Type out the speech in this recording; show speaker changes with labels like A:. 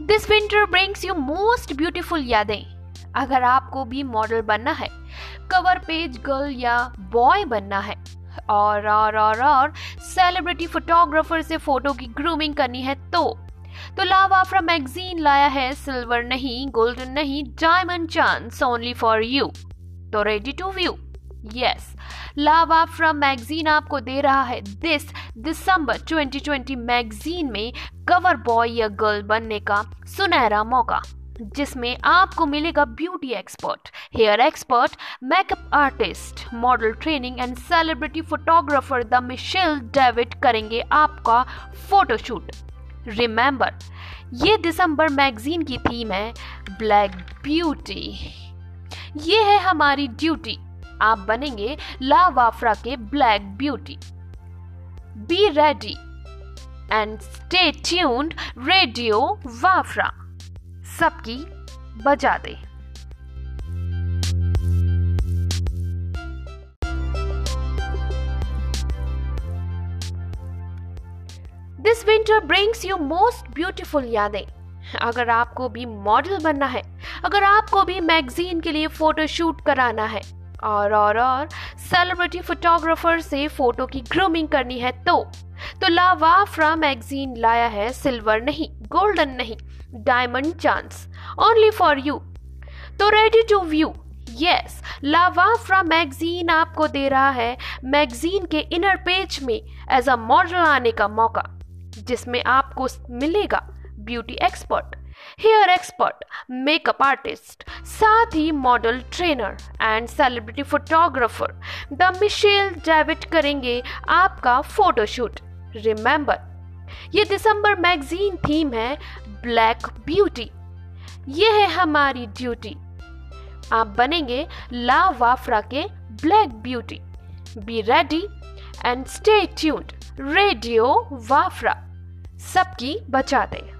A: This winter brings you most beautiful यादें। अगर आपको भी मॉडल बनना है कवर पेज गर्ल या बॉय बनना है, और और और और सेलिब्रिटी फोटोग्राफर से फ़ोटो की ग्रूमिंग करनी है तो तो लाव आफ्रा मैगजीन लाया है सिल्वर नहीं गोल्डन नहीं diamond chance only for you तो ready to view yes Lavafra magazine आपको दे रहा है दिस दिसंबर 2020 मैगजीन में कवर बॉय या गर्ल बनने का सुनहरा मौका, जिसमें आपको मिलेगा beauty expert hair expert makeup artist model training and celebrity photographer the Michelle David करेंगे आपका फोटोशूट रिमेंबर ये दिसंबर मैगजीन की थीम है ब्लैक ब्यूटी ये है हमारी ड्यूटी आप बनेंगे ला वाफ्रा के black beauty. Be ready and stay tuned radio Wafra. सबकी बजा दे। This winter brings you most beautiful यादें। अगर आपको भी मॉडल बनना है, अगर आपको भी मैगजीन के लिए फोटोशूट कराना है और और और सेलिब्रिटी फोटोग्राफर से फ़ोटो की ग्रूमिंग करनी है तो? तो लावाफ्रा मैगजीन लाया है सिल्वर नहीं गोल्डन नहीं diamond chance only for you तो ready to view yes Lavafra magazine आपको दे रहा है मैगजीन के इनर पेज में एज अ मॉडल आने का मौका, जिसमें आपको मिलेगा beauty expert hair expert makeup artist साथ ही model trainer and celebrity photographer the Michelle David करेंगे आपका फोटोशूट रिमेंबर ये दिसंबर मैगजीन थीम है ब्लैक ब्यूटी ये है हमारी ड्यूटी आप बनेंगे ला वाफ्रा के black beauty be ready and stay tuned radio Wafra सबकी बचा दें।